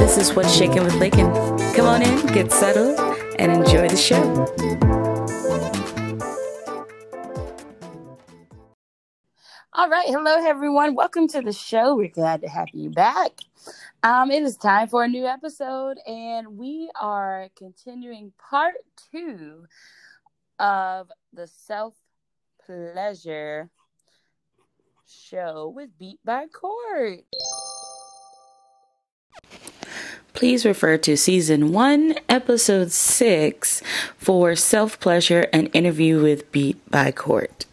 This is What's Shaking with Laiken. Come on in, get settled, and enjoy the show. All right, hello everyone. Welcome to the show. We're glad to have you back. Um, it is time for a new episode, and we are continuing part two of the self pleasure show with Beat by Court. Please refer to season one, episode six for self pleasure and interview with Beat by Court.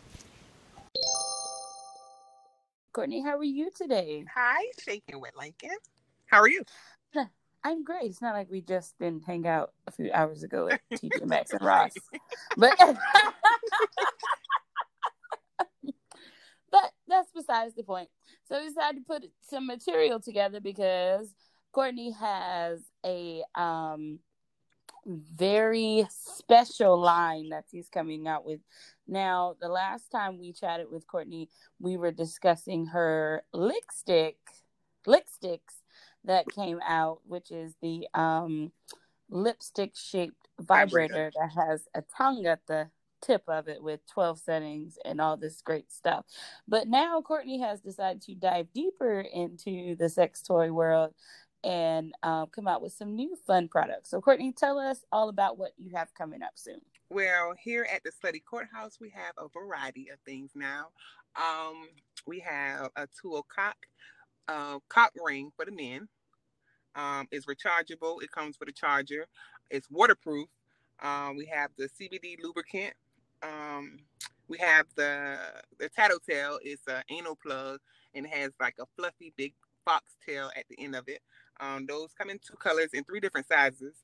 Courtney, how are you today? Hi, Shaking with Lincoln. How are you? I'm great. It's not like we just didn't hang out a few hours ago at TJ Maxx and Ross, but but that's besides the point. So we decided to put some material together because Courtney has a um very special line that he's coming out with. Now, the last time we chatted with Courtney, we were discussing her lick stick, lick sticks that came out, which is the um lipstick shaped vibrator that has a tongue at the tip of it with 12 settings and all this great stuff. But now Courtney has decided to dive deeper into the sex toy world and um, come out with some new fun products. So, Courtney, tell us all about what you have coming up soon. Well, here at the Slutty Courthouse, we have a variety of things now. Um, we have a tool cock, uh, cock ring for the men. Um, it's rechargeable. It comes with a charger. It's waterproof. Um, we have the CBD lubricant. Um, we have the the tattletale. It's an anal plug and has like a fluffy big foxtail at the end of it. Um, those come in two colors in three different sizes.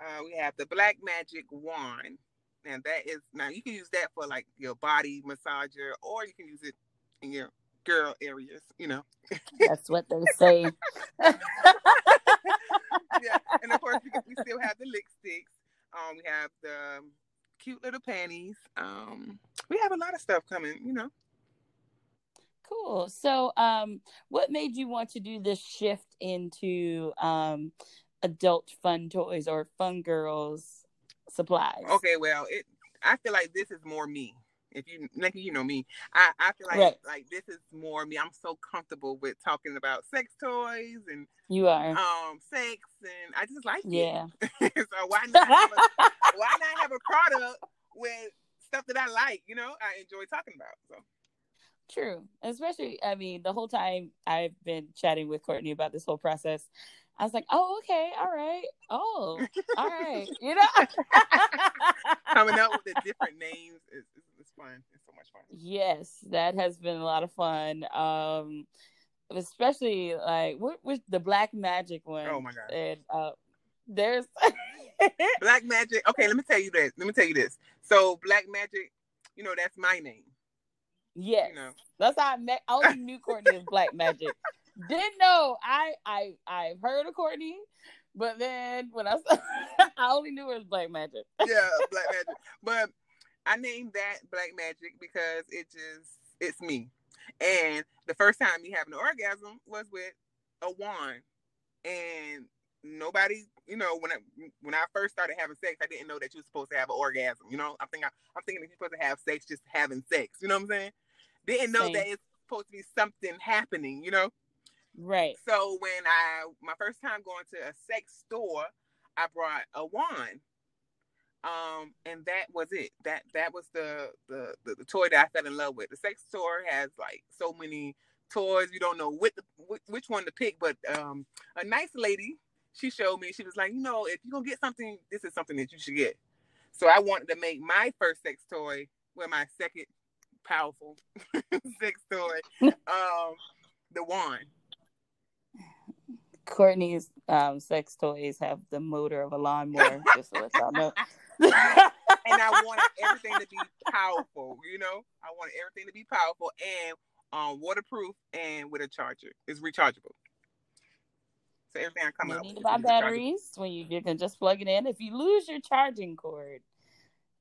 Uh, we have the Black Magic wand, and that is now you can use that for like your body massager, or you can use it in your girl areas. You know, that's what they say. yeah, and of course we, we still have the lick sticks. Um, we have the cute little panties. Um, we have a lot of stuff coming. You know. Cool. So, um, what made you want to do this shift into um, adult fun toys or fun girls supplies? Okay, well, it. I feel like this is more me. If you, like, you know me, I, I feel like Right. like this is more me. I'm so comfortable with talking about sex toys and You are. um sex, and I just like it. Yeah. it. so why not a, why not have a product with stuff that I like? You know, I enjoy talking about. So True. Especially, I mean, the whole time I've been chatting with Courtney about this whole process, I was like, oh, okay, all right. Oh, all right. You know? coming up with the different names is, is fun. It's so much fun. yes, that has been a lot of fun. Um, especially like what was the Black Magic one? Oh my god. And uh, there's Black Magic. Okay, let me tell you this. Let me tell you this. So Black Magic, you know, that's my name. Yes, You know. that's how I met. I only knew Courtney as Black Magic. Didn't know. I I I've heard of Courtney, but then when I saw, I only knew her as Black Magic. Yeah, Black Magic. But I named that Black Magic because it just it's me. And the first time me having an orgasm was with a wand. And nobody, you know, when I when I first started having sex, I didn't know that you were supposed to have an orgasm. You know, I'm thinking I'm thinking that you're supposed to have sex just having sex. You know what I'm saying? Didn't know Same. that it's supposed to be something happening. You know. Right. So when I my first time going to a sex store, I brought a wand. Um, and that was it. That that was the, the the the toy that I fell in love with. The sex store has like so many toys. You don't know what the, which, which one to pick. But um, a nice lady, she showed me. She was like, you know, if you're gonna get something, this is something that you should get. So I wanted to make my first sex toy, well, my second powerful sex toy, um, the wand. Courtney's um, sex toys have the motor of a lawnmower, just to let y'all know. and I wanted everything to be powerful. You know, I wanted everything to be powerful and um, waterproof and with a charger. It's rechargeable. So everything I come you up need with to buy batteries when you, you can just plug it in. If you lose your charging cord,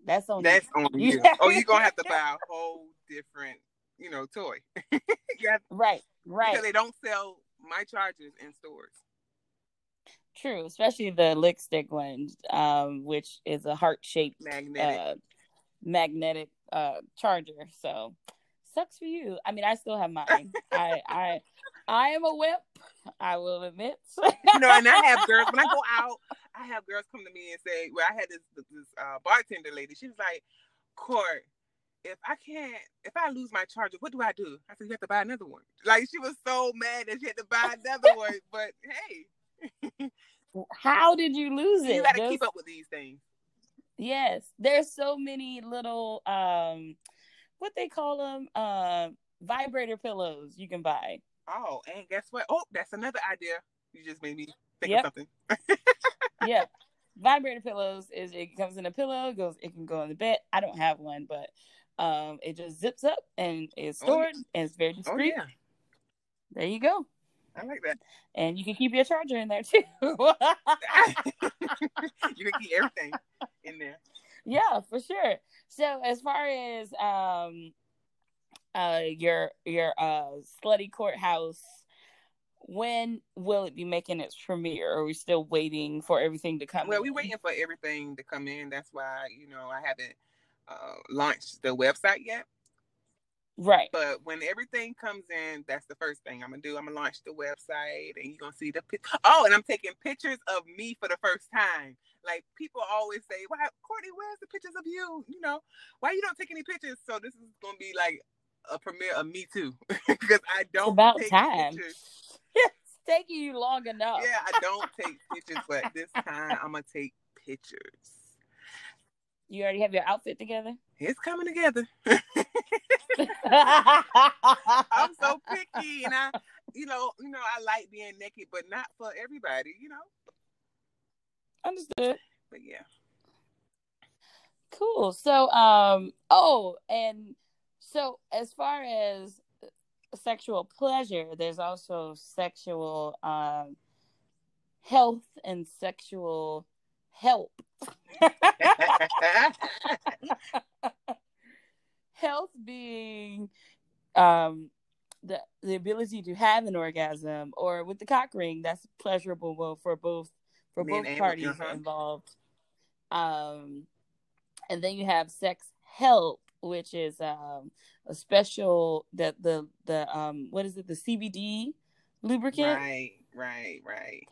that's on That's you. on you. oh, you're gonna have to buy a whole different, you know, toy. have, right, right. Because they don't sell my chargers in stores. true, especially the lick stick one, um, which is a heart shaped Magnetic. uh, magnetic uh, charger. So sucks for you. I mean, I still have mine. I I I am a whip. I will admit. you know, and I have girls when I go out. I have girls come to me and say, "Well, I had this this uh, bartender lady. She was like, Court, if I can't, if I lose my charger, what do I do?' I said, "You have to buy another one." Like she was so mad that she had to buy another one. But hey, How did you lose it? you got to keep up with these things. Yes, there's so many little um, what they call them, uh, vibrator pillows you can buy. Oh, and guess what? Oh, that's another idea. You just made me think Yep. of something. yeah, vibrator pillows is it comes in a pillow, goes it can go in the bed. I don't have one, but um, it just zips up and is Oh, stored and it's very discreet. Oh discreet. yeah, There you go, I like that. and you can keep your charger in there too. you can keep everything in there. yeah, for sure. So as far as um, uh, your your uh slutty courthouse. When will it be making its premiere? Or are we still waiting for everything to come? Well, in? we're waiting for everything to come in. That's why you know I haven't uh, launched the website yet. Right. But when everything comes in, that's the first thing I'm gonna do. I'm gonna launch the website, and you're gonna see the pic- oh, and I'm taking pictures of me for the first time. Like people always say, "Why, Courtney? Where's the pictures of you? You know, why you don't take any pictures?" So this is gonna be like a premiere of me too, because I don't about take time. pictures. it's taking you long enough. Yeah, I don't take pictures, but this time I'm gonna take pictures. You already have your outfit together? It's coming together. I'm so picky, and I, you know, you know, I like being naked, but not for everybody, you know. Understood. But yeah, Cool. So, um, oh, and so as far as sexual pleasure, there's also sexual um health and sexual help. health being um the the ability to have an orgasm or with the cock ring that's pleasurable for both for Men both parties uh-huh. involved um and then you have sex help which is um a special that the the um what is it the CBD lubricant right, right, right.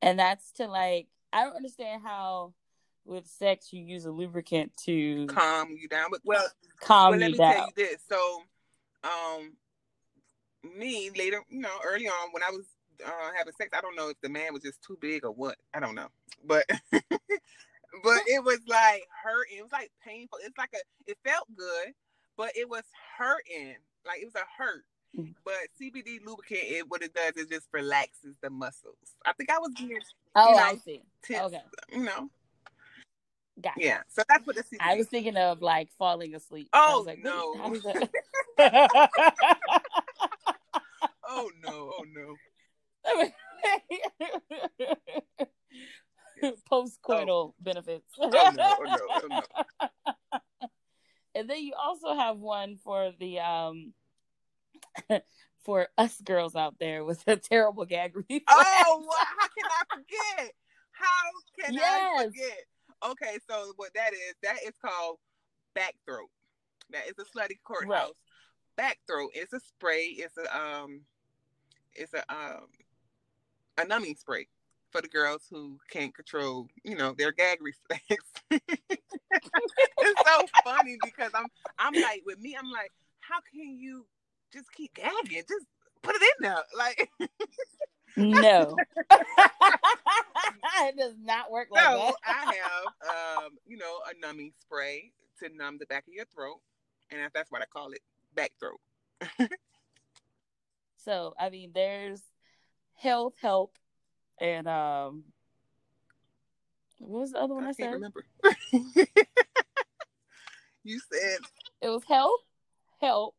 and that's to like I don't understand how with sex you use a lubricant to Calm you down, but well, calm well, let me down tell you this. So, um, me later, you know, early on when I was uh, having sex, I don't know if the man was just too big or what. I don't know, but but it was like hurting. It was like painful. It's like a. It felt good, but it was hurting. Like it was a hurt. Mhm. But CBD lubricant, it what it does is just relaxes the muscles. I think I was oh you know, I see tense, okay you know. Gotcha. Yeah, so that's what the CBD. I was thinking of like falling asleep. I Oh, was like, no. how does that- Oh no! Oh no! Post-coital benefits. Oh no! Oh no! Oh no! and then you also have one for the um for us girls out there with a terrible gag reflex. Oh, wha- how can I forget? How can I forget? Okay, so what that is, that is called back throat. That is a slutty courthouse. Back throat is a spray. It's a um, it's a um, a numbing spray for the girls who can't control, you know, their gag reflex. it's so funny because I'm I'm like with me, I'm like, how can you just keep gagging? Just put it in there, like. No. it does not work like So that. I have, um, you know, a numbing spray to numb the back of your throat, and that's what I call it, back throat. So I mean, there's health help, and um, what was the other one I, I said? can't remember. you said, It was health, help.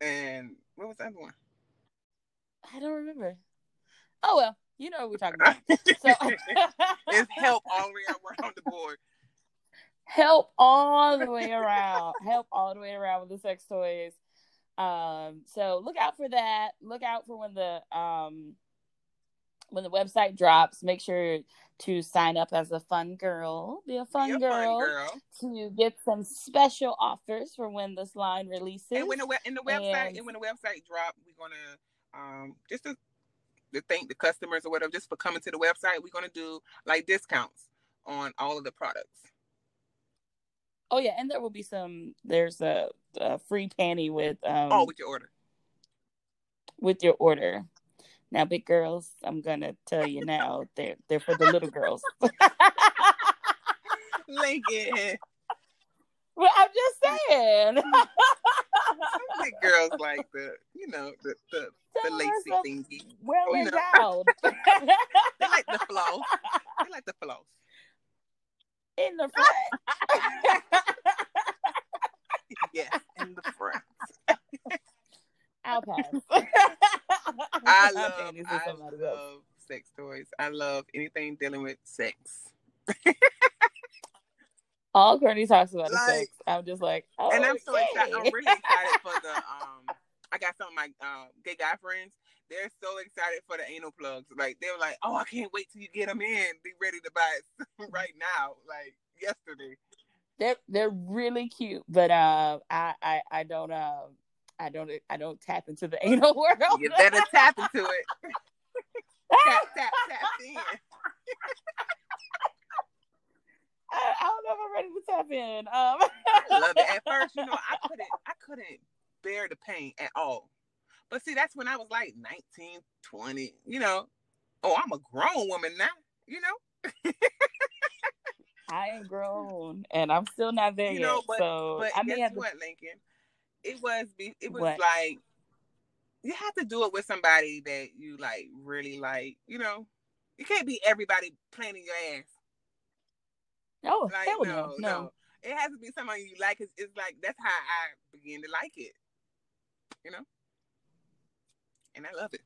And what was the other one? I don't remember. Oh well, you know what we're talking about. So it's help all the way around the board. help all the way around. help all the way around with the sex toys. Um, so look out for that. Look out for when the um when the website drops, make sure to sign up as a fun girl, be a fun, Be a girl, fun girl. to get some special offers for when this line releases. And when the we- in the website And- and when the website drop, we're gonna um just to, to thank the customers or whatever, just for coming to the website, we're gonna do like discounts on all of the products. oh yeah, and there will be some. There's a, a free panty with um all with your order. with your order. Now, big girls, I'm gonna tell you now, they're they're for the little girls. Lincoln, well, I'm just saying. big girls like the you know the the, the lacy thingy. well you know. They like the flow. They like the flow. in the front. Yes, in the front. I'll pass. I love, I else. love sex toys. I love anything dealing with sex. All Courtney talks about Like- sex. I'm just like, oh, and I'm so excited. I'm really excited for the um. I got some of my um gay guy friends. They're so excited for the anal plugs. Like they were like, "Oh, I can't wait till you get them in. Be ready to buy it right now." Like yesterday. they're they're really cute, but uh, I I I don't uh, I don't I don't tap into the anal world. You better tap into it. tap tap tap in. I, I don't know if I'm ready to tap in. Um, I love it. At first, you know, I couldn't I couldn't bear the pain at all. But see, that's when I was like 19, 20, you know. Oh, I'm a grown woman now, you know. I ain't grown, and I'm still not there You yet. but- so But I guess have to. what, Lincoln? It was be it was What? like you have to do it with somebody that you like really like, you know. You can't be everybody playing your ass. Oh Like hell no, no, no, no. It has to be someone you like. It's, it's like that's how I begin to like it. You know? And I love it.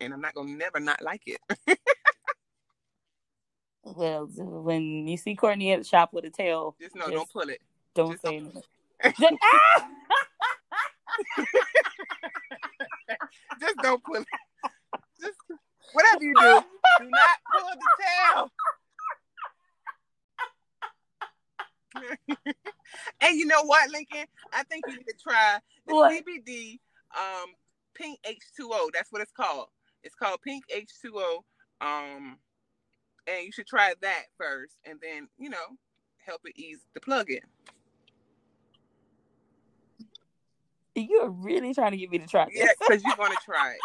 And I'm not gonna never not like it. Well, when you see Courtney at the shop with a tail, Just know, Just- don't pull it. don't just say don't- anything. Ah! Just don't pull it. Just whatever you do, do not pull the tail. and you know what, Lincoln? I think you need to try the What? CBD um pink H2O. That's what it's called. It's called pink H2O. Um and you should try that first and then, you know, help it ease the plug in. You're really trying to get me to try this. Yeah, because you're gonna try it.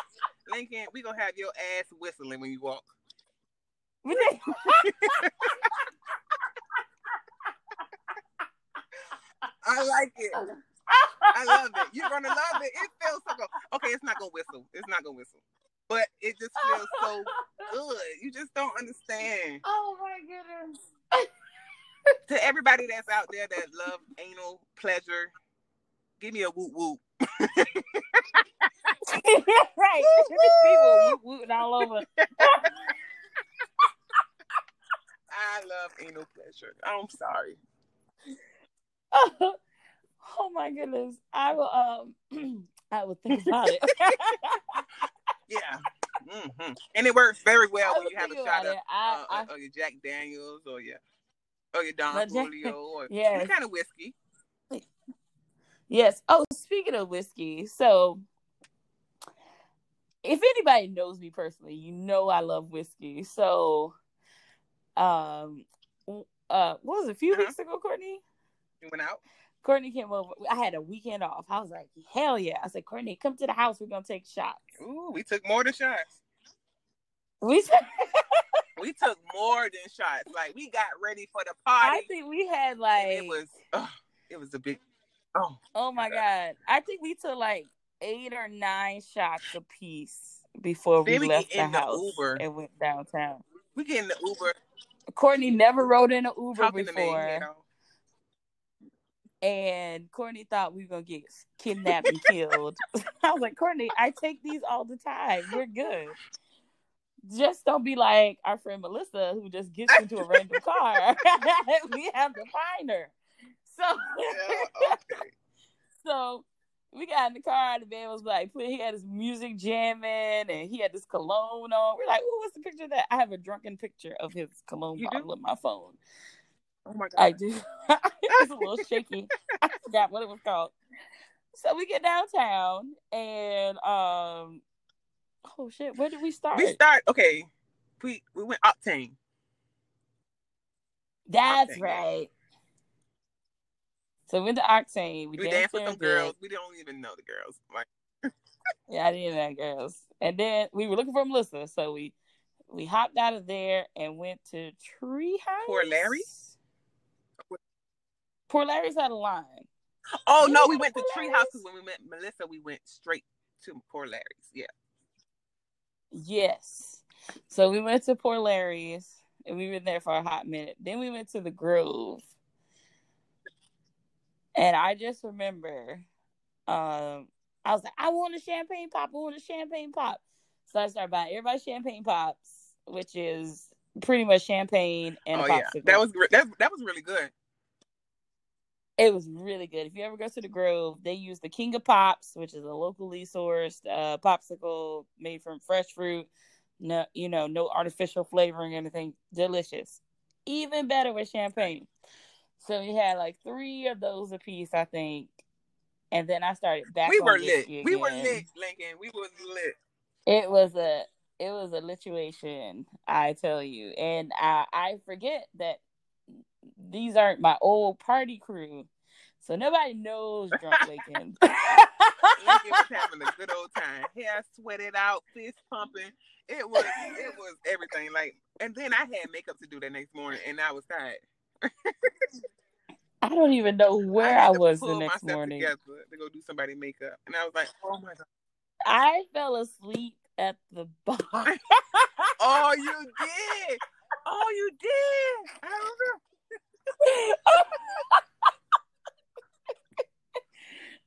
Lincoln, we gonna have your ass whistling when you walk. I like it. I love it. You're gonna love it. It feels so good. Okay, it's not gonna whistle. It's not gonna whistle. But it just feels so good. You just don't understand. Oh my goodness. To everybody that's out there that love anal pleasure, give me a whoop whoop. right. People woot wooting all over. I love anal pleasure. I'm sorry. Oh, oh my goodness. I will um I will think about it. Yeah. hmm And it works very well when you have a shot of it. I, uh, I, uh, your Jack Daniels or your or your Don Julio or Yes. any kind of whiskey. Yes. Oh, speaking of whiskey, so if anybody knows me personally, you know I love whiskey. So, um, uh, what was it, a few Uh-huh. weeks ago, Courtney? You went out. Courtney came over. I had a weekend off. I was like, hell yeah! I said, Courtney, come to the house. We're gonna take shots. Ooh, we took more than shots. We, said, We took more than shots. Like we got ready for the party. I think we had like, it was oh, it was a big oh oh my god, I think we took like eight or nine shots a piece before we we left the the house Uber. and went downtown. we get in the Uber Courtney never rode in an Uber talking me, before, you know. and Courtney thought we were gonna get kidnapped and killed. I was like, Courtney, I take these all the time. We're good. Just don't be like our friend Melissa, who just gets into a random car. we have to find her. So, Yeah, okay. so we got in the car. The man was like, he had his music jamming, and he had this cologne on. We're like, "Oh, what's the picture of that?" I have a drunken picture of his cologne You bottle do? on my phone. Oh my god. I do. it's a little shaky. I forgot what it was called. So we get downtown, and um, oh shit, where did we start? we start okay. We we went octane. That's Octane. right. So we went to Octane. We, We danced danced with some girls. We don't even know the girls. Like Yeah, I didn't know girls. And then we were looking for Melissa, so we we hopped out of there and went to Treehouse. Poor Larry's? Poor Larry's had a line. Oh Yeah, no, we went to Treehouse because when we met Melissa, we went straight to Poor Larry's. Yeah. Yes. So we went to Poor Larry's and we were there for a hot minute. Then we went to the Grove. And I just remember um I was like, I want a champagne pop, I want a champagne pop. So I started buying everybody champagne pops, which is pretty much champagne and oh yeah, popsicle. that was that that was really good. It was really good. If you ever go to the Grove, they use the King of Pops, which is a locally sourced uh, popsicle made from fresh fruit. No, you know, no artificial flavoring or anything. Delicious. Even better with champagne. So we had like three of those a piece, I think. And then I started back. we on were lit. whiskey We were again. lit, Lincoln. We was lit. It was a it was a lituation, I tell you. And I I forget that these aren't my old party crew. So nobody knows drunk Lincoln. Lincoln was having a good old time. Hair sweated out, fist pumping. It was it was everything. Like, and then I had makeup to do that next morning, and I was tired. I don't even know where had I, was the next morning. to go do somebody makeup, and I was like, oh my god. I fell asleep at the bar. Oh, you did. Oh, you did. I don't know.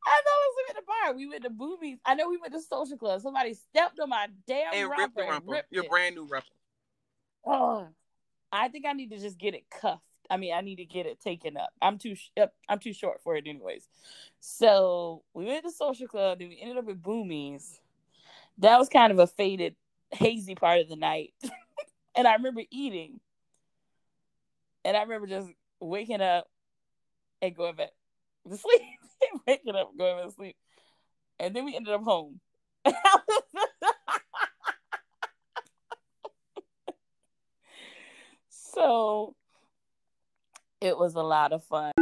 I thought I was at the bar. We went to boobies. I know we went to social club. Somebody stepped on my damn And ripped the ripped Your it. brand new rumple. Oh, I think I need to just get it cuffed. I mean, I need to get it taken up. I'm too I'm too short for it, anyways. So we went to social club. and we ended up at Boomies. That was kind of a faded, hazy part of the night, and I remember eating. And I remember just waking up and going back to sleep, waking up, going back to sleep, and then we ended up home. so it was a lot of fun.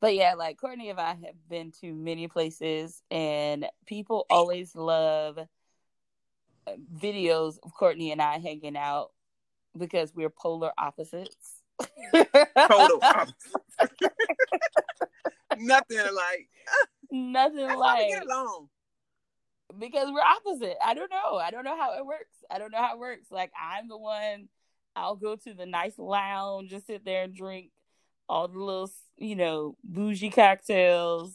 But yeah, like Courtney and I have been to many places, and people always love uh, videos of Courtney and I hanging out because we're polar opposites. Total opposite. Nothing like. Nothing like get along. Because we're opposite. I don't know. I don't know how it works. I don't know how it works. Like I'm the one. I'll go to the nice lounge and sit there and drink all the little, you know, bougie cocktails.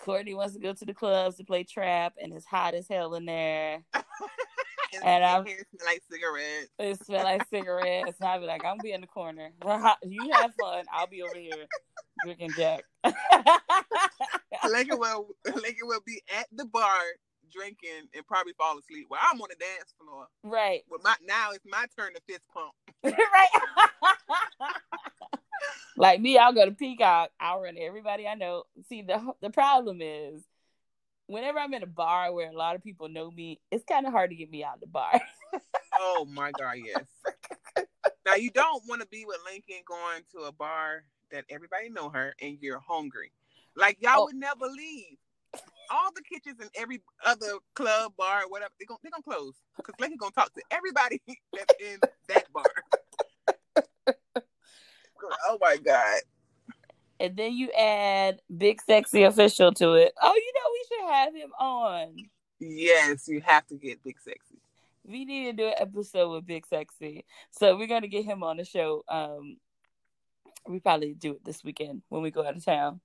Courtney wants to go to the clubs to play trap, and it's hot as hell in there. And, And I'm- hair smell like cigarettes. It smells like cigarettes. And I'll be like, I'm gonna be in the corner. You have fun. I'll be over here drinking Jack. Lincoln will Lincoln will be at the bar drinking and probably fall asleep. Well, I'm on the dance floor. right. Well, my now it's my turn to fist pump. right. like me, I'll go to Peacock. I'll run everybody I know. See, the the problem is, whenever I'm in a bar where a lot of people know me, it's kind of hard to get me out of the bar. Oh my god, yes. now you don't want to be with Lincoln going to a bar that everybody know her and you're hungry. Like y'all Oh. would never leave. All the kitchens and every other club, bar, whatever, they're gonna, they gonna close. Because Lincoln gonna talk to everybody that's in that bar. oh my god. and then you add Big Sexy Official to it. Oh, you know we should have him on. Yes, you have to get big sexy. We need to do an episode with Big Sexy. So we're gonna get him on the show. Um we probably do it this weekend when we go out of town.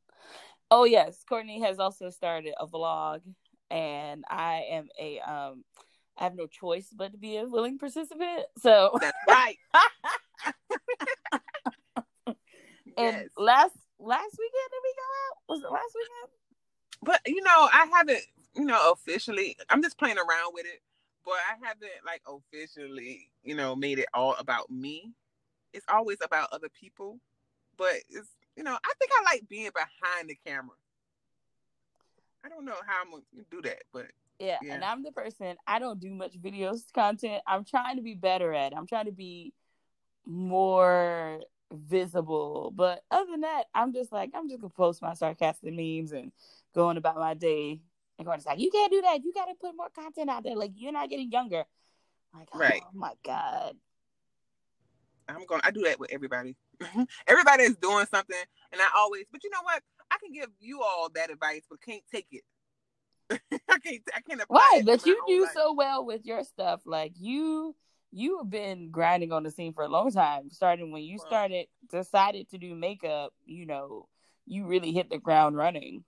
Oh yes, Courtney has also started a vlog and I am a um I have no choice but to be a willing participant. So That's right. And Yes. last last weekend did we go out? Was it last weekend? But you know, I haven't, you know, officially. I'm just playing around with it, but I haven't like officially, you know, made it all about me. It's always about other people, but it's, you know, I think I like being behind the camera. I don't know how I'm gonna do that, but Yeah, Yeah. and I'm the person I don't do much videos content. I'm trying to be better at. it. I'm trying to be more visible. But other than that, I'm just like I'm just gonna post my sarcastic memes and going about my day. And Gordon's like, you can't do that. You got to put more content out there. Like you're not getting younger. Like, oh Right. oh my god. I'm going. to I do that with everybody. everybody is doing something, and I always. But you know what? I can give you all that advice, but can't take it. I can't. I can't apply. Right, it but you do life. so well with your stuff. Like you, you have been grinding on the scene for a long time. Starting when you Well- started, decided to do makeup. You know, you really hit the ground running.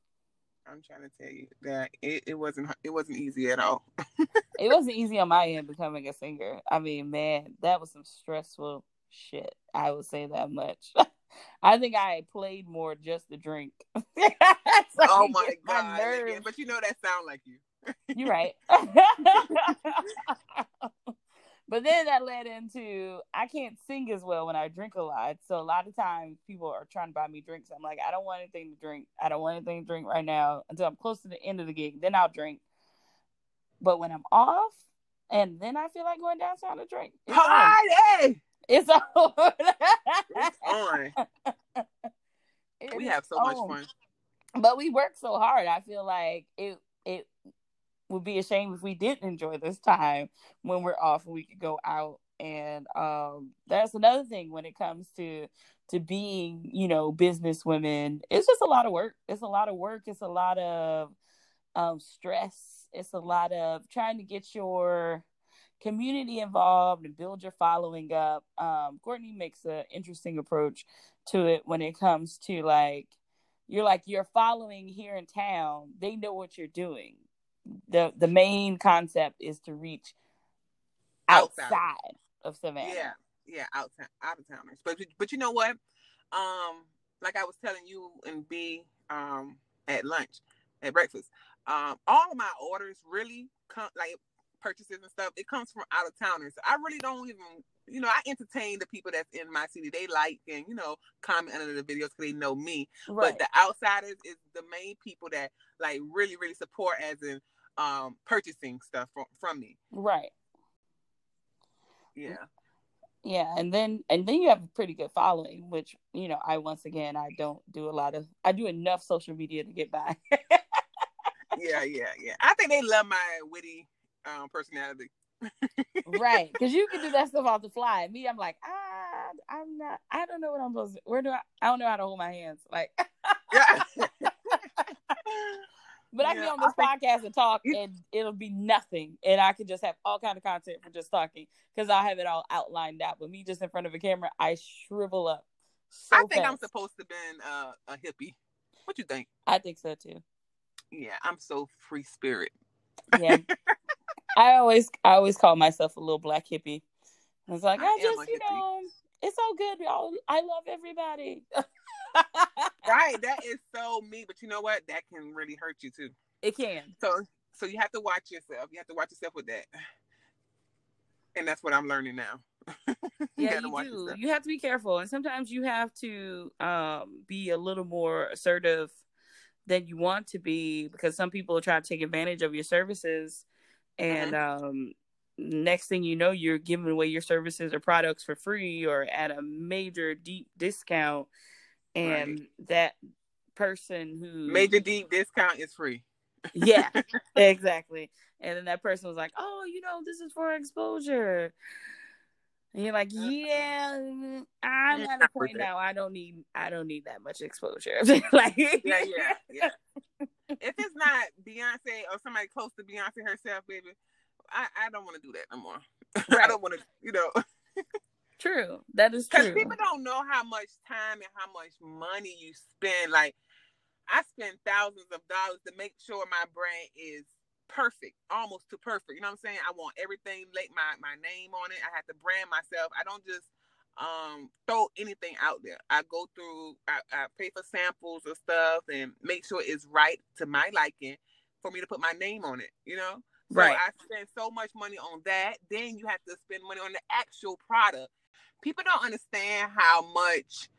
I'm trying to tell you that it, it wasn't. It wasn't easy at all. It wasn't easy on my end becoming a singer. I mean, man, that was some stressful shit. I would say that much. I think I played more just to drink. So oh my god! nerves again. But you know that sound like you. You're right. but then that led into I can't sing as well when I drink a lot. So a lot of times people are trying to buy me drinks. I'm like, I don't want anything to drink. I don't want anything to drink right now until I'm close to the end of the gig. Then I'll drink. But when I'm off and then I feel like going downtown to drink. Party! It's on. It's on. It We have so much fun. but we work so hard. I feel like it it would be a shame if we didn't enjoy this time when we're off and we could go out. And um, that's another thing when it comes to to being, you know, business women. It's just a lot of work. It's a lot of work. It's a lot of um, stress. It's a lot of trying to get your community involved and build your following up. Um, Courtney makes an interesting approach to it when it comes to like you're like your following here in town they know what you're doing the the main concept is to reach Outside. outside of savannah Yeah, yeah, out out of towners. But but you know what? Um, like I was telling you and B um at lunch, at breakfast, um, all of my orders really come like purchases and stuff. It comes from out of towners. I really don't even. You know, I entertain the people that's in my city. They like and you know comment under the videos because they know me. right But the outsiders is the main people that like really really support as in um purchasing stuff from from me. right Yeah. yeah and then and then you have a pretty good following which you know i once again i don't do a lot of i do enough social media to get by yeah, yeah, yeah. I think they love my witty um, personality. right because you can do that stuff off the fly me i'm like ah i'm not i don't know what i'm supposed to where do i i don't know how to hold my hands like Yeah. But I can Yeah, be on this I podcast and talk, and it'll be nothing, and I can just have all kind of content for just talking because I have it all outlined out. But me just in front of a camera, I shrivel up. So I think I'm supposed to been uh, a hippie. What you think? I think so too. Yeah, I'm so free spirit. Yeah, I always, I always call myself a little black hippie. I was like, I I, just, you hippie. know, it's all good. y'all. I love everybody. Right, that is so me. But you know what? That can really hurt you too. it can. So, so you have to watch yourself. You have to watch yourself with that. And that's what I'm learning now. yeah gotta you do yourself. you have to be careful and sometimes you have to um be a little more assertive than you want to be because some people try to take advantage of your services and Mm-hmm. um next thing you know you're giving away your services or products for free or at a major deep discount. And that person who Major deep discount is free. yeah exactly. And then that person was like oh you know this is for exposure. And you're like yeah i'm at a point now i don't need i don't need that much exposure. Like Yeah, yeah, yeah. if it's not Beyonce or somebody close to Beyonce herself, baby, I, I don't want to do that no more. I don't want to, you know, true that is because true people don't know how much time and how much money you spend. Like, I spend thousands of dollars to make sure my brand is perfect, almost to perfect. You know what I'm saying? I want everything like my my name on it. I have to brand myself. I don't just um throw anything out there. I go through I, I pay for samples of stuff and make sure it's right to my liking for me to put my name on it, you know? So Right. I spend so much money on that. Then you have to spend money on the actual product. People don't understand how much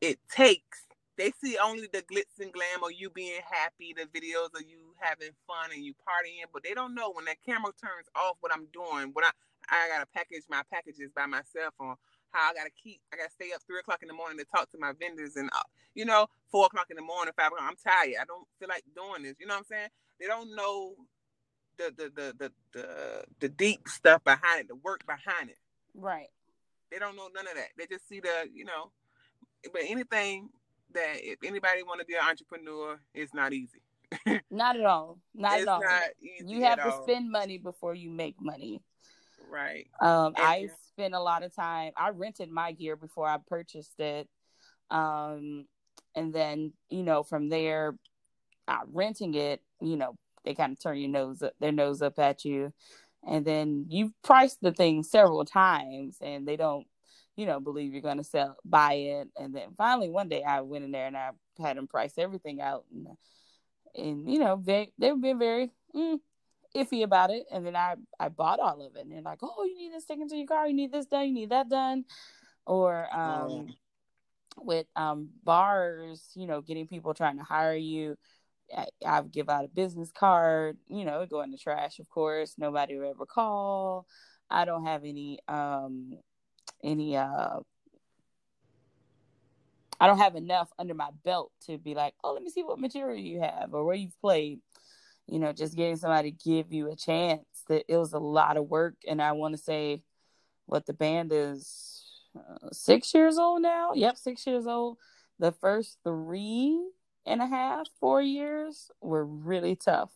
it takes. They see only the glitz and glam of you being happy, the videos of you having fun and you partying, but they don't know when that camera turns off what I'm doing. what I I gotta package my packages by myself on how I gotta keep. I gotta stay up three o'clock in the morning to talk to my vendors and uh, you know four o'clock in the morning, five o'clock. I'm tired. I don't feel like doing this. You know what I'm saying? They don't know the the the the the, the deep stuff behind it, the work behind it. Right. They don't know none of that. They just see the you know. But anything that if anybody want to be an entrepreneur, it's not easy. Not at all. Not it's at all. not easy. you have to all. spend money before you make money. Right. Um, I spent a lot of time. I rented my gear before I purchased it, um, and then you know from there, uh, renting it, you know, they kind of turn your nose up, their nose up at you, and then you've priced the thing several times, and they don't, you know, believe you're going to sell buy it, and then finally one day I went in there and I had them price everything out, and, and you know, they they've been very. Mm, iffy about it and then I I bought all of it and they're like, Oh, you need this taken to your car, you need this done, you need that done. Or um with um bars, you know, getting people trying to hire you. I, I would give out a business card, you know, go in the trash, of course. Nobody would ever call. I don't have any um any uh I don't have enough under my belt to be like, oh, let me see what material you have or where you've played you know, just getting somebody to give you a chance. That it was a lot of work, and I want to say, what the band is uh, six years old now. Yep, six years old. The first three and a half, four years were really tough,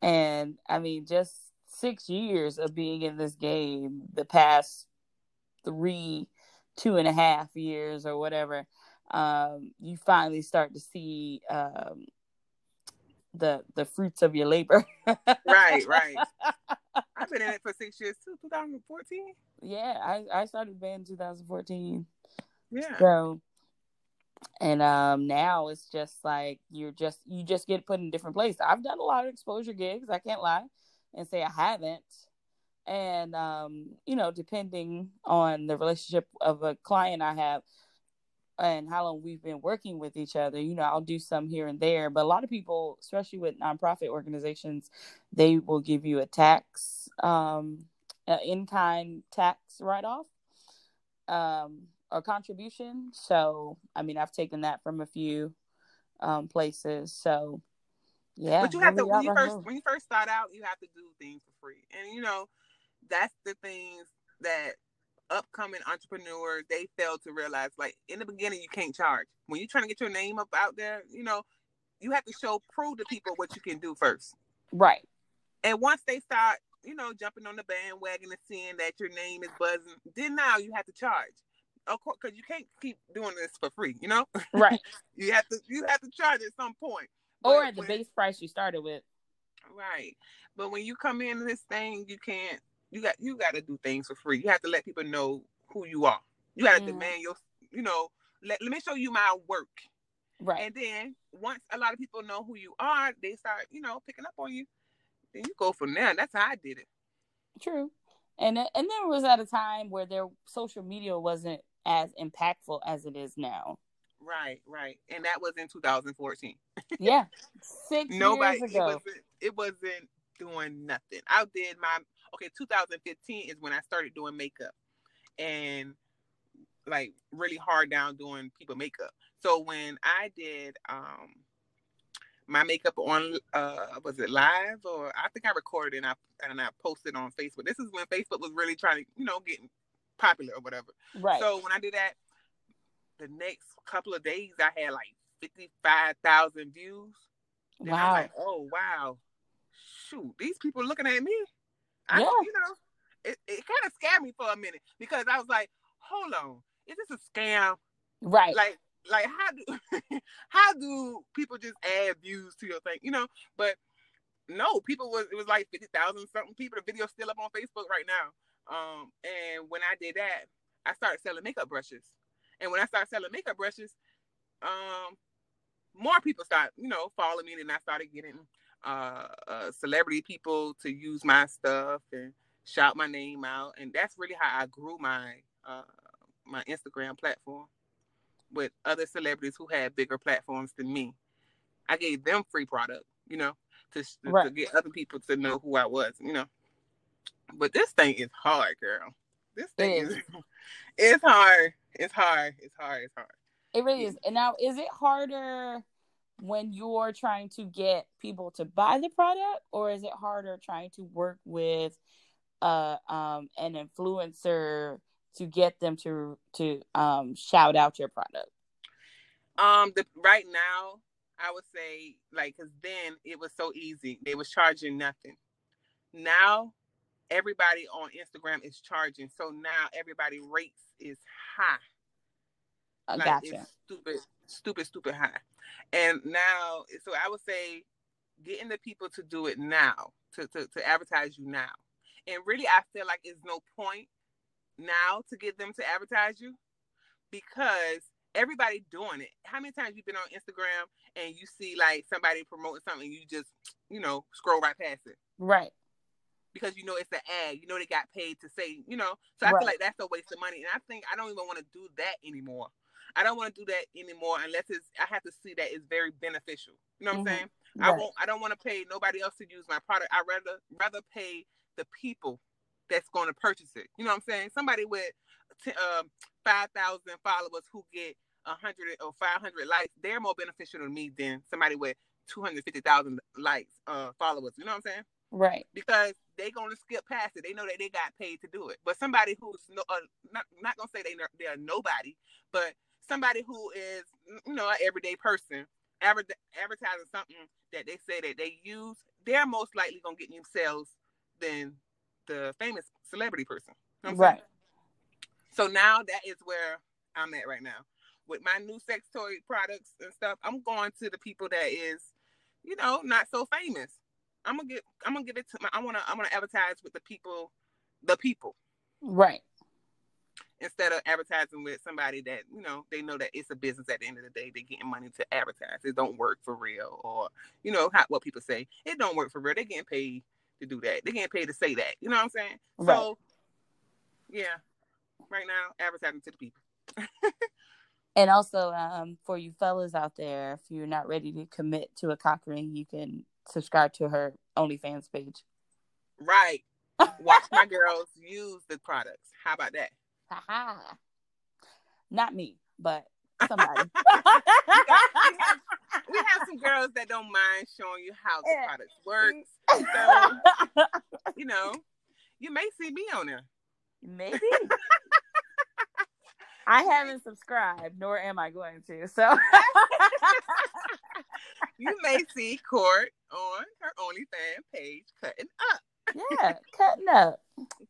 and I mean, just six years of being in this game. The past three, two and a half years, or whatever, um, you finally start to see. Um, the the fruits of your labor. Right, right. I've been in it for six years too. 2014. yeah, I I started band 2014. Yeah. So and um now it's just like you're just you just get put in different places. I've done a lot of exposure gigs, I can't lie and say I haven't. And um, you know, depending on the relationship of a client I have and how long we've been working with each other, you know, I'll do some here and there. But a lot of people, especially with nonprofit organizations, they will give you a tax, um, uh, in kind tax write off, um, or contribution. So, I mean, I've taken that from a few um, places. So, yeah. but you have to when you first when you first start out, you have to do things for free, and you know that's the things that upcoming entrepreneurs they fail to realize. Like in the beginning, you can't charge when you're trying to get your name up out there. You know, you have to show prove to people what you can do first, Right. and once they start, you know, jumping on the bandwagon and seeing that your name is buzzing, then now you have to charge. Of course, because you can't keep doing this for free. You know, Right. you have to you have to charge at some point. or But at the when- base price you started with. Right. But when you come in this thing, you can't you got you gotta do things for free. You have to let people know who you are. You gotta Mhm. demand your you know, let, let me show you my work. Right. And then once a lot of people know who you are, they start, you know, picking up on you. Then you go from there. And that's how I did it. True. And it- and there was at a time where their social media wasn't as impactful as it is now. Right, right. And that was in 2014. Yeah. Six Nobody years it wasn't it wasn't doing nothing. I did my okay, 2015 is when I started doing makeup and like really hard down doing people makeup. So when I did um my makeup on uh was it live or I think I recorded and I and I posted on Facebook. This is when Facebook was really trying to, you know, getting popular or whatever. Right. So when I did that, the next couple of days I had like fifty five thousand views. I'm wow. like, oh wow, shoot, these people looking at me. I, Yeah. you know, it, it kind of scared me for a minute because I was like, hold on, is this a scam? right. Like, like how do how do people just add views to your thing? You know, but no, people was it was like fifty thousand something people. The video's still up on Facebook right now. Um, and when I did that, I started selling makeup brushes. And when I started selling makeup brushes, um, more people start, you know, following me, and I started getting uh, uh, celebrity people to use my stuff and shout my name out, and that's really how I grew my uh, my Instagram platform with other celebrities who had bigger platforms than me. I gave them free product, you know, to, right. to get other people to know who I was, you know. But this thing is hard, girl. This thing it is. is it's hard. It's hard. It's hard. It's hard. It really is. And now, is it harder when you're trying to get people to buy the product, or is it harder trying to work with uh, um, an influencer to get them to to um, shout out your product? Um, the right now, I would say like because then it was so easy; they was charging nothing. Now, everybody on Instagram is charging, so now everybody rates is high. Uh, like gotcha. It's stupid, stupid, stupid high. And now, so I would say getting the people to do it now, to, to, to advertise you now. And really, I feel like there's no point now to get them to advertise you because everybody doing it. How many times you've been on Instagram and you see like somebody promoting something, you just, you know, scroll right past it. Right. Because you know it's an ad, you know they got paid to say, you know. So I right. feel like that's a waste of money, and I think I don't even want to do that anymore. I don't want to do that anymore unless it's I have to see that it's very beneficial. You know what mm-hmm. I'm saying? Right. I won't I don't want to pay nobody else to use my product. I rather rather pay the people that's going to purchase it. You know what I'm saying? Somebody with t- um, 5,000 followers who get 100 or 500 likes, they're more beneficial to me than somebody with 250,000 likes, uh, followers. You know what I'm saying? Right. Because they're gonna skip past it. They know that they got paid to do it. But somebody who's no, uh, not not gonna say they they're nobody, but somebody who is, you know, an everyday person adver- advertising something that they say that they use, they're most likely gonna get new sales than the famous celebrity person. You know right. So now that is where I'm at right now. With my new sex toy products and stuff, I'm going to the people that is, you know, not so famous. I'm gonna get I'm gonna give it to my I wanna I wanna advertise with the people the people. Right instead of advertising with somebody that you know they know that it's a business at the end of the day they're getting money to advertise. It don't work for real or you know how, what people say. It don't work for real. They're getting paid to do that. They're getting paid to say that. You know what i'm saying? Right. so yeah. Right now advertising to the people. And also um, for you fellas out there if you're not ready to commit to a cock ring you can subscribe to her onlyfans page. Right. Watch my girls use the products. How about that Not me, but somebody. we, have, some girls that don't mind showing you how the product works. So, you know, you may see me on there. Maybe. I haven't subscribed, nor am I going to. So you may see Court on her OnlyFans page cutting up yeah, cutting up.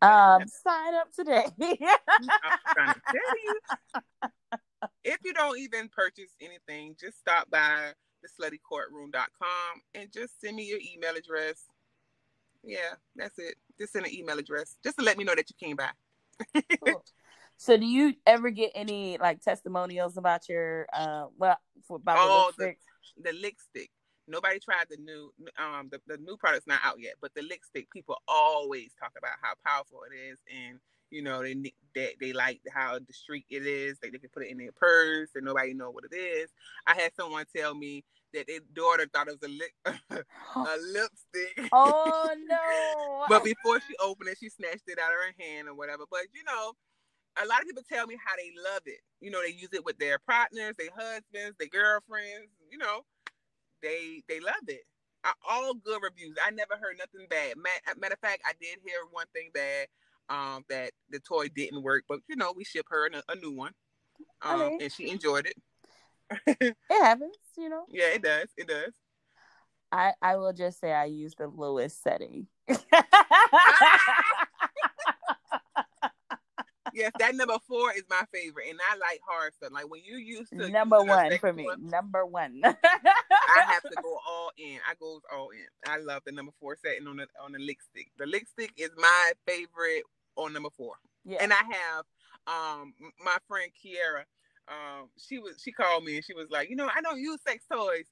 Um, sign up today. I'm trying to tell you. If you don't even purchase anything, just stop by the sluttycourtroom.com and just send me your email address. Yeah, that's it. Just send an email address just to let me know that you came by. cool. So, do you ever get any like testimonials about your uh, well, for, about oh, the, the, the lipstick? Nobody tried the new um the, the new product's not out yet, but the lipstick people always talk about how powerful it is and you know they they, they like how the street it is. Like they can put it in their purse and nobody know what it is. I had someone tell me that their daughter thought it was a lip a lipstick. Oh no! but before she opened it, she snatched it out of her hand or whatever. But you know, a lot of people tell me how they love it. You know, they use it with their partners, their husbands, their girlfriends. You know, they they loved it. I, all good reviews. I never heard nothing bad. Matter, matter of fact, I did hear one thing bad. Um, that the toy didn't work, but you know we ship her a, a new one, um, okay. and she enjoyed it. it happens, you know. Yeah, it does. It does. I I will just say I used the lowest setting. yes, that number four is my favorite, and I like hard stuff. Like when you used to number one for me, one, number one. I have to go all in. I goes all in. I love the number four setting on the on the lick stick. The lick stick is my favorite on number four. Yeah. And I have um, my friend Kiera, um, she was she called me and she was like, you know, I don't use sex toys,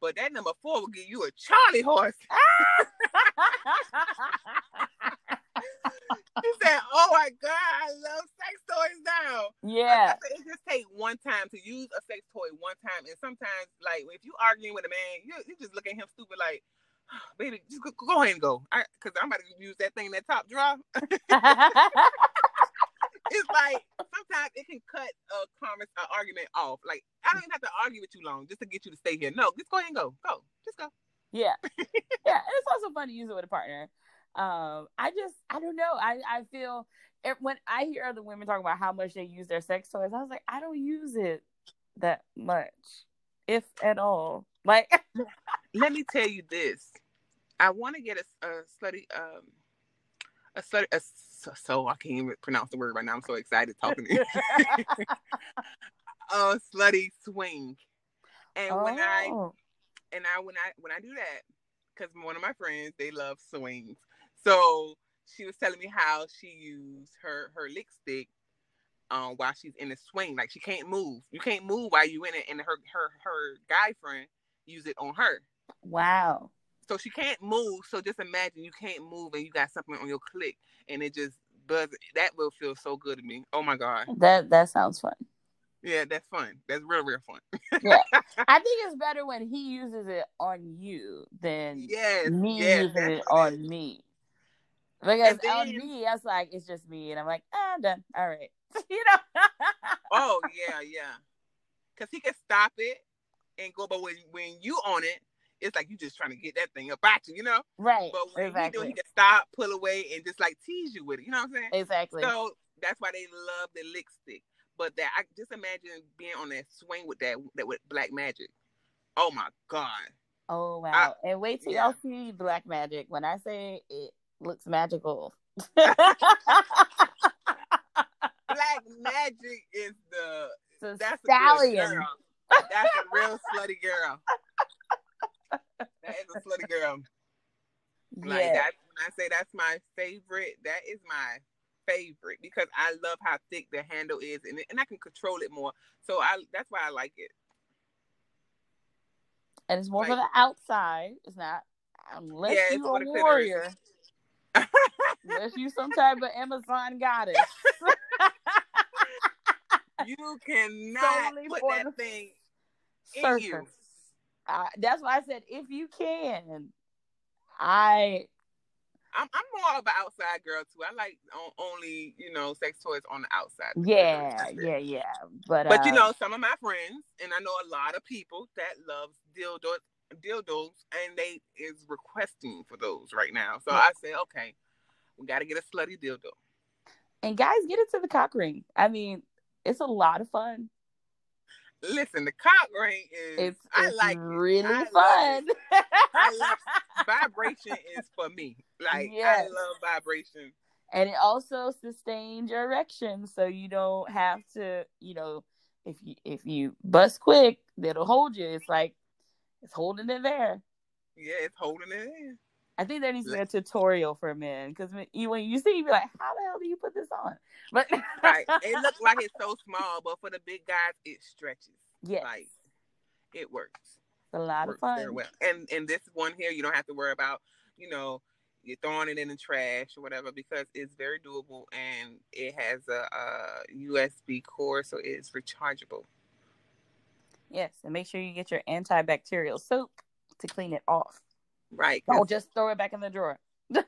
but that number four will give you a Charlie horse. she said, "Oh my god, I love sex toys now." Yeah, said, it just take one time to use a sex toy one time, and sometimes, like if you arguing with a man, you you just look at him stupid, like, oh, "Baby, just go, go ahead and go," because I'm about to use that thing in that top drawer. it's like sometimes it can cut a conversation, an argument off. Like I don't even have to argue with you long just to get you to stay here. No, just go ahead and go. Go. Just go. Yeah. yeah. And it's also fun to use it with a partner. Um, I just I don't know. I, I feel when I hear other women talk about how much they use their sex toys, I was like, I don't use it that much, if at all. Like let me tell you this. I want to get a, a study um a study a so, so I can't even pronounce the word right now. I'm so excited talking to you. a slutty swing. And oh. when I oh. and I when I when I do that, because one of my friends they love swings. So she was telling me how she used her her lick stick um while she's in the swing. Like she can't move. You can't move while you in it, and her her her guy friend use it on her. Wow. So she can't move. So just imagine you can't move and you got something on your click and it just buzz. That will feel so good to me. Oh my god. That that sounds fun. Yeah, that's fun. That's real, real fun. yeah, I think it's better when he uses it on you than yes, me yes, using it on me. Because then, on me, I was like, it's just me, and I'm like, ah, I'm done. All right, you know. oh yeah, yeah. Because he can stop it and go, but when when you on it, it's like you just trying to get that thing up at you, you know? Right. But when exactly. he do, he can stop, pull away, and just like tease you with it. You know what I'm saying? Exactly. So that's why they love the lick stick. But that I just imagine being on that swing with that that with black magic. Oh my god. Oh wow! I, and wait till yeah. y'all see black magic. When I say it looks magical. black magic is the it's that's stallion. A girl. That's a real slutty girl that is a slutty girl. Like yeah. that when I say that's my favorite, that is my favorite because I love how thick the handle is and and I can control it more. So I that's why I like it. And it's more like, for the outside. It's not unless yeah, you're a warrior. Unless you some type of Amazon goddess. you cannot totally put that thing surface. in you that's why I said if you can. I I'm I'm more of an outside girl too. I like only you know sex toys on the outside. Yeah, yeah, yeah. But but uh, you know some of my friends and I know a lot of people that loves dildos dildos and they is requesting for those right now. So. I say okay, we got to get a slutty dildo. And guys, get into the cock ring. I mean, it's a lot of fun. Listen, the cock ring is. It's, I it's like really it. fun. I vibration is for me. Like yes. I love vibration. And it also sustains your erection, so you don't have to, you know, if you if you bust quick, that'll hold you. It's like it's holding it there. Yeah, it's holding it in. I think there needs to be a tutorial for men because when you, when you see, you be like, "How the hell do you put this on?" But right, it looks like it's so small, but for the big guys, it stretches. Yeah, like it works. It's a lot of fun. well. And and this one here, you don't have to worry about, you know, you're throwing it in the trash or whatever because it's very doable and it has a, a USB cord, so it's rechargeable. Yes, and make sure you get your antibacterial soap to clean it off. Right. Don't just throw it back in the drawer. and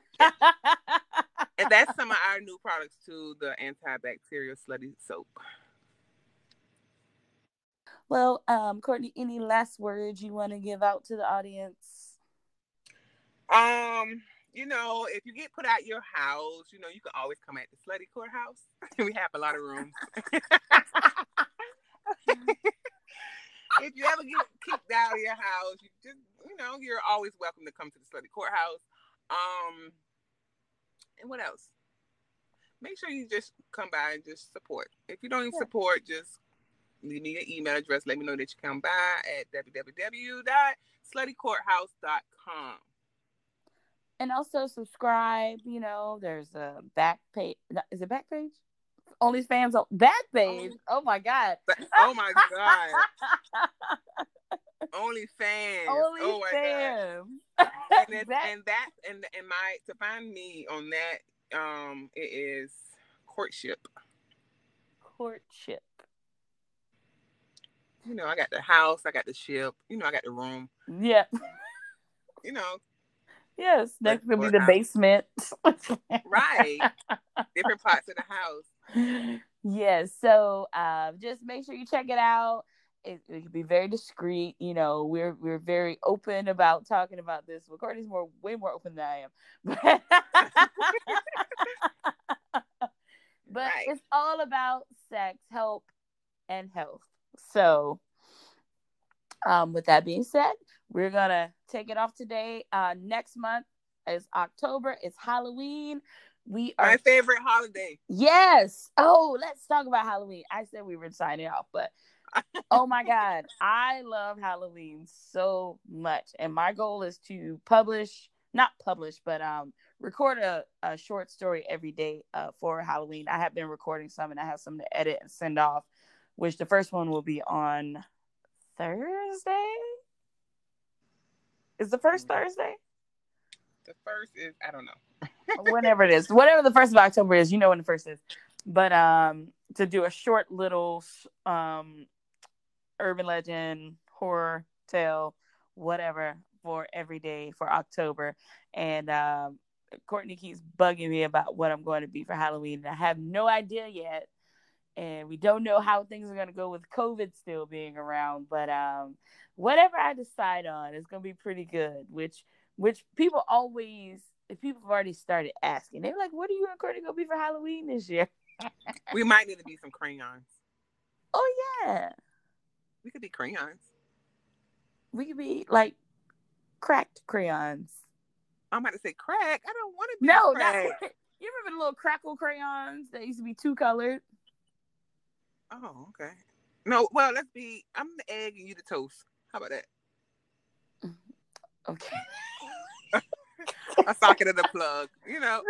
that's some of our new products too, the antibacterial slutty soap. Well, um, Courtney, any last words you want to give out to the audience? Um, you know, if you get put out your house, you know, you can always come at the slutty courthouse. we have a lot of rooms. if you ever get kicked out of your house, you just you know you're always welcome to come to the slutty courthouse. Um, and what else? Make sure you just come by and just support. If you don't even yeah. support, just leave me an email address. Let me know that you come by at www.sluttycourthouse.com. And also subscribe. You know, there's a back page. Is it back page? OnlyFans on that page. Oh my god. Oh my god. OnlyFans. Only oh my fans. god. And, it's- That- and that and and my to find me on that um it is courtship. courtship. You know, I got the house, I got the ship, you know, I got the room. Yeah. You know, Yes. Next will be the not. basement. right. Different parts of the house. yes. So um, just make sure you check it out. It, it can be very discreet. You know, we're we're very open about talking about this. Well, Courtney's more way more open than I am. but Right. it's all about sex, help, and health. So, um, with that being said, we're gonna take it off today. Uh, next month is October. It's Halloween. We are My favorite holiday. Yes. Oh, let's talk about Halloween. I said we were signing off, but oh my God, I love Halloween so much. And my goal is to publish, not publish, but um, record a, a short story every day uh, for Halloween. I have been recording some and I have some to edit and send off, which the first one will be on Thursday. Is the first Thursday? The first is I don't know. Whenever it is, whatever the first of October is, you know when the first is. But um, to do a short little um, urban legend horror tale, whatever for every day for October, and um, Courtney keeps bugging me about what I'm going to be for Halloween, and I have no idea yet. And we don't know how things are going to go with COVID still being around, but um, whatever I decide on is going to be pretty good. Which, which people always if people have already started asking, they're like, "What are you and Courtney gonna be for Halloween this year?" We might need to be some crayons. Oh yeah, We could be crayons. we could be like cracked crayons. I'm about to say crack. I don't want to be No, crack. not, you remember the little crackle crayons that used to be two colored? Oh, okay. No, well, let's be. I'm the egg and you the toast. How about that? Okay. A socket of the plug. You know,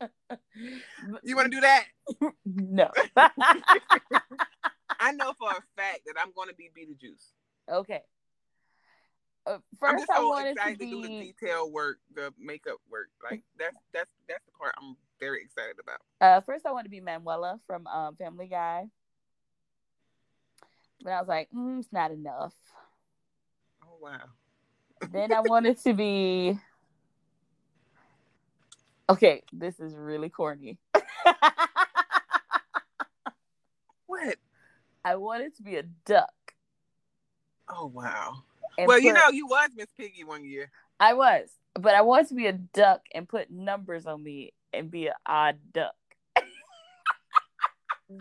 you want to do that? no. I know for a fact that I'm going to be Beetlejuice. okay. Uh, I'm first, just I so wanted to excited to, do the detail work, the makeup work. Like that's that's that's the part I'm very excited about. Uh, first, I want to be Manuela from um, Family Guy, but I was like, mm, it's not enough. Oh wow. Then I wanted to be. Okay, this is really corny. What? I wanted to be a duck. Oh wow. and well, you know, you was Miss Piggy one year. I was, but I wanted to be a duck and put numbers on me and be an odd duck.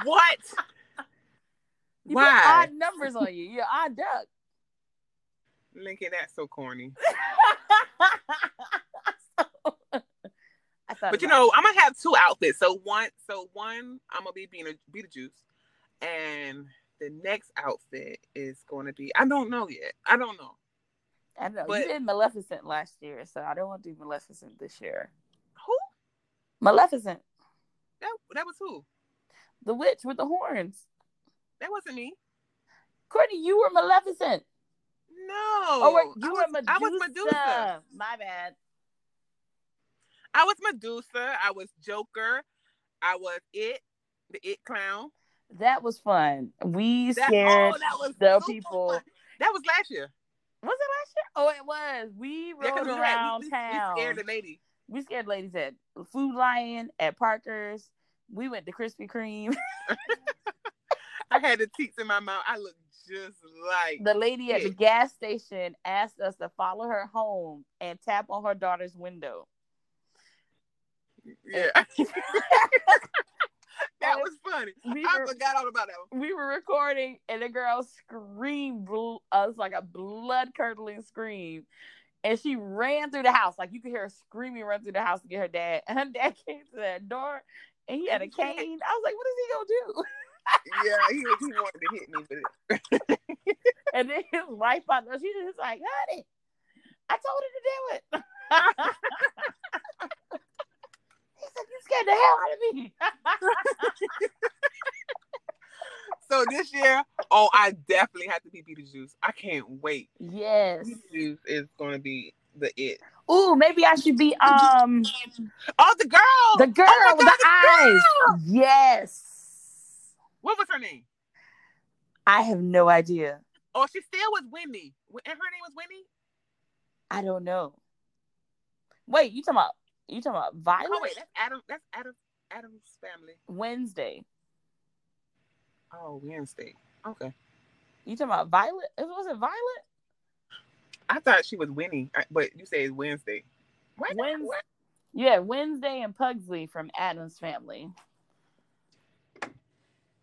What? You Why? put odd numbers on you. You're odd duck. Laiken, that's so corny. I But you know, I'm gonna have two outfits. So one, so one, I'm gonna be being a Beetlejuice, and the next outfit is going to be I don't know yet. I don't know. it. I know but- you did Maleficent last year, so I don't want to do Maleficent this year. Who? Maleficent, That that was who? the witch with the horns. That wasn't me. Courtney, you were Maleficent. No. Oh, wait, you I were was, Medusa. I was Medusa. My bad. I was Medusa. I was Joker. I was it, the it clown. That was fun. We That, scared oh, the people. fun. That was last year. Was it last year? Oh, it was. We rode had- around we, we, town. we scared the lady. we scared ladies at Food Lion, at Parker's. We went to Krispy Kreme. I had the teats in my mouth. I looked just like the lady at the gas station asked us to follow her home and tap on her daughter's window. yeah. that was funny. We I were, forgot all about that one. we were recording and the girl screamed us uh, like a blood curdling scream. And she ran through the house. Like you could hear her screaming run through the house to get her dad. And her dad came to that door and he had a cane. I was like, what is he gonna do? Yeah, he was, he wanted to hit me, but it, And then his wife out there, she just like, honey, I told her to do it. he said, You scared the hell out of me. so this year, oh, I definitely have to be Beetlejuice. I can't wait. yes. Beetlejuice is going to be the it. Ooh, maybe I should be um Oh, the girl. the girl Oh my with God, the eyes. girl! Yes. What was her name? I have no idea. Oh, she still was Wendy. And her name was Wendy? I don't know. Wait, you talking about you talking about Violet? Oh, wait. That's Adam. That's Adam. Addams Family. Wednesday. Oh, Wednesday. Okay. You talking about Violet? It was it Violet? I thought she was Winnie, but you say it's Wednesday. Wednesday. Yeah, Wednesday and Pugsley from Addams Family.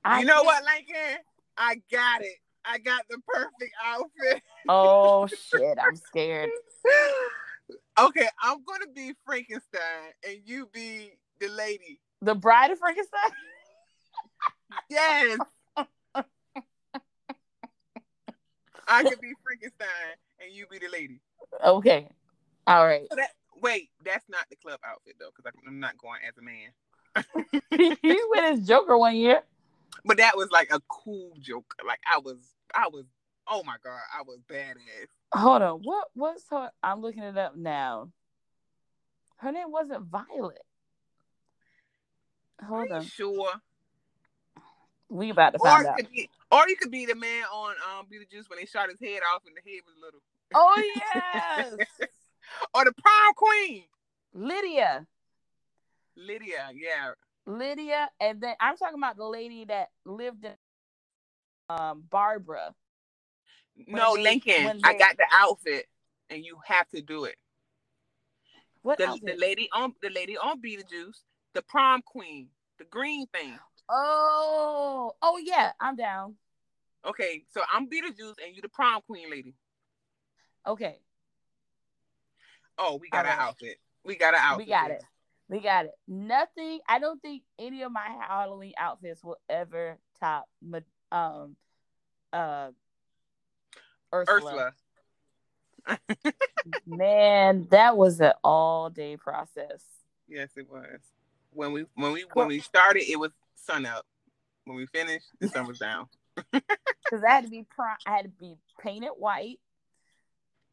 I You know what, Laiken? I got it. I got the perfect outfit. Oh shit, I'm scared. okay, I'm gonna be Frankenstein and you be the lady. The Bride of Frankenstein? Yes. I could be Frankenstein and you be the lady. Okay. All right. So that, wait, that's not the club outfit though, because I'm not going as a man. he went as Joker one year. But that was like a cool joke. Like I was, I was. Oh my god, I was badass. Hold on. What what's her I'm looking it up now. Her name wasn't Violet. Hold on. sure? We about to find out. be, or you could be the man on um Beetlejuice when they shot his head off and the head was little. Oh yes. Or the prom queen, Lydia. Lydia. Yeah, Lydia. And then I'm talking about the lady that lived in um Barbara. no they- Laiken. I got the outfit, and you have to do it. What The, the lady on the lady on Beetlejuice, the prom queen, the green thing. Oh, oh yeah, I'm down. Okay, so I'm Beetlejuice and you the prom queen lady. Okay, Oh, we got All an right. outfit. We got an outfit. we got it. We got it. Nothing. I don't think any of my Halloween outfits will ever top um uh Ursula. Ursula. Man, that was an all day process. Yes, it was. When we when we when we started, it was sun up. When we finished, the sun was down. Because I had to be pri- I had to be painted white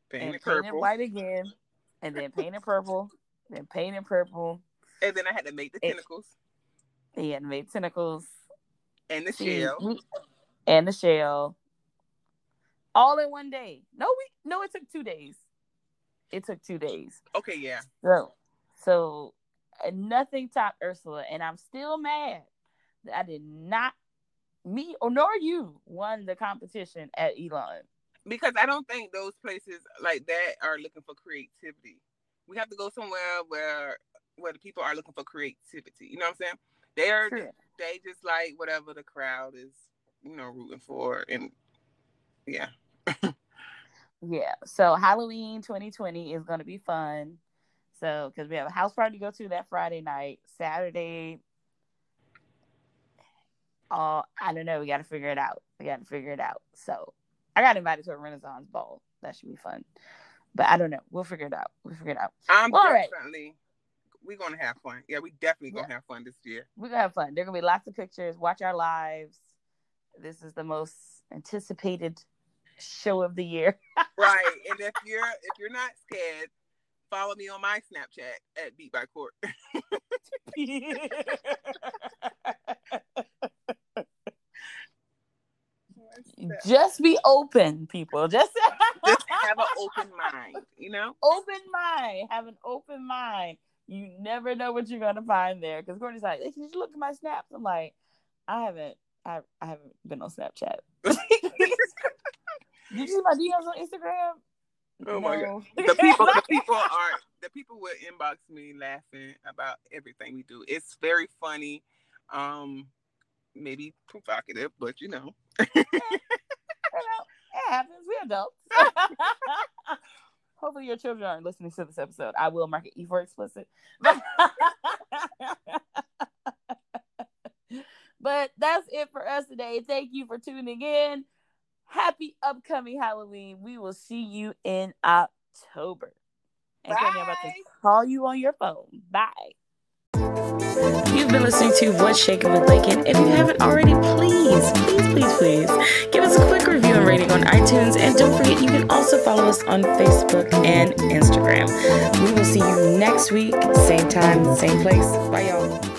Painted and painted purple, white again, and then painted purple, then painted purple. and then I had to make the tentacles He had made tentacles. and the See, shell. we- and the shell all in one day. No, we no, it took two days. It took two days. Okay, yeah. So, so nothing topped Ursula, and I'm still mad that I did not me or nor you won the competition at Elon. Because I don't think those places like that are looking for creativity. We have to go somewhere where where the people are looking for creativity. You know what I'm saying? They're True. they just like whatever the crowd is, you know, rooting for, and yeah. Yeah. So Halloween 2020 is going to be fun. So because we have a house party to go to that Friday night, Saturday. Uh, I don't know. We got to figure it out. We got to figure it out. So I got invited to a Renaissance ball. That should be fun. But I don't know. We'll figure it out. We'll figure it out. I'm All right. definitely we're gonna have fun. Yeah, we definitely gonna have fun this year. We're gonna have fun. There are gonna be lots of pictures. Watch our lives. This is the most anticipated show of the year. right. And if you're if you're not scared, follow me on my Snapchat at Beat by Court. Just be open, people. Just Just have an open mind, you know? open mind. Have an open mind. You never know what you're gonna find there. Because Courtney's like, "Did you look at my snaps?" I'm like, "I haven't. I, I haven't been on Snapchat." Did you see my DMs on Instagram? Oh my No. The people the people are the people will inbox me laughing about everything we do. It's very funny. Um maybe provocative, but you know. You know, it happens. We adults. Hopefully, your children aren't listening to this episode. I will mark it E for explicit. but that's it for us today. Thank you for tuning in. Happy upcoming Halloween. We will see you in October. And I'm about to call you on your phone. Bye. Been listening to What's Shaking with Laiken. If you haven't already, please, please, please, please give us a quick review and rating on iTunes. And don't forget, you can also follow us on Facebook and Instagram. We will see you next week, same time, same place. Bye, y'all.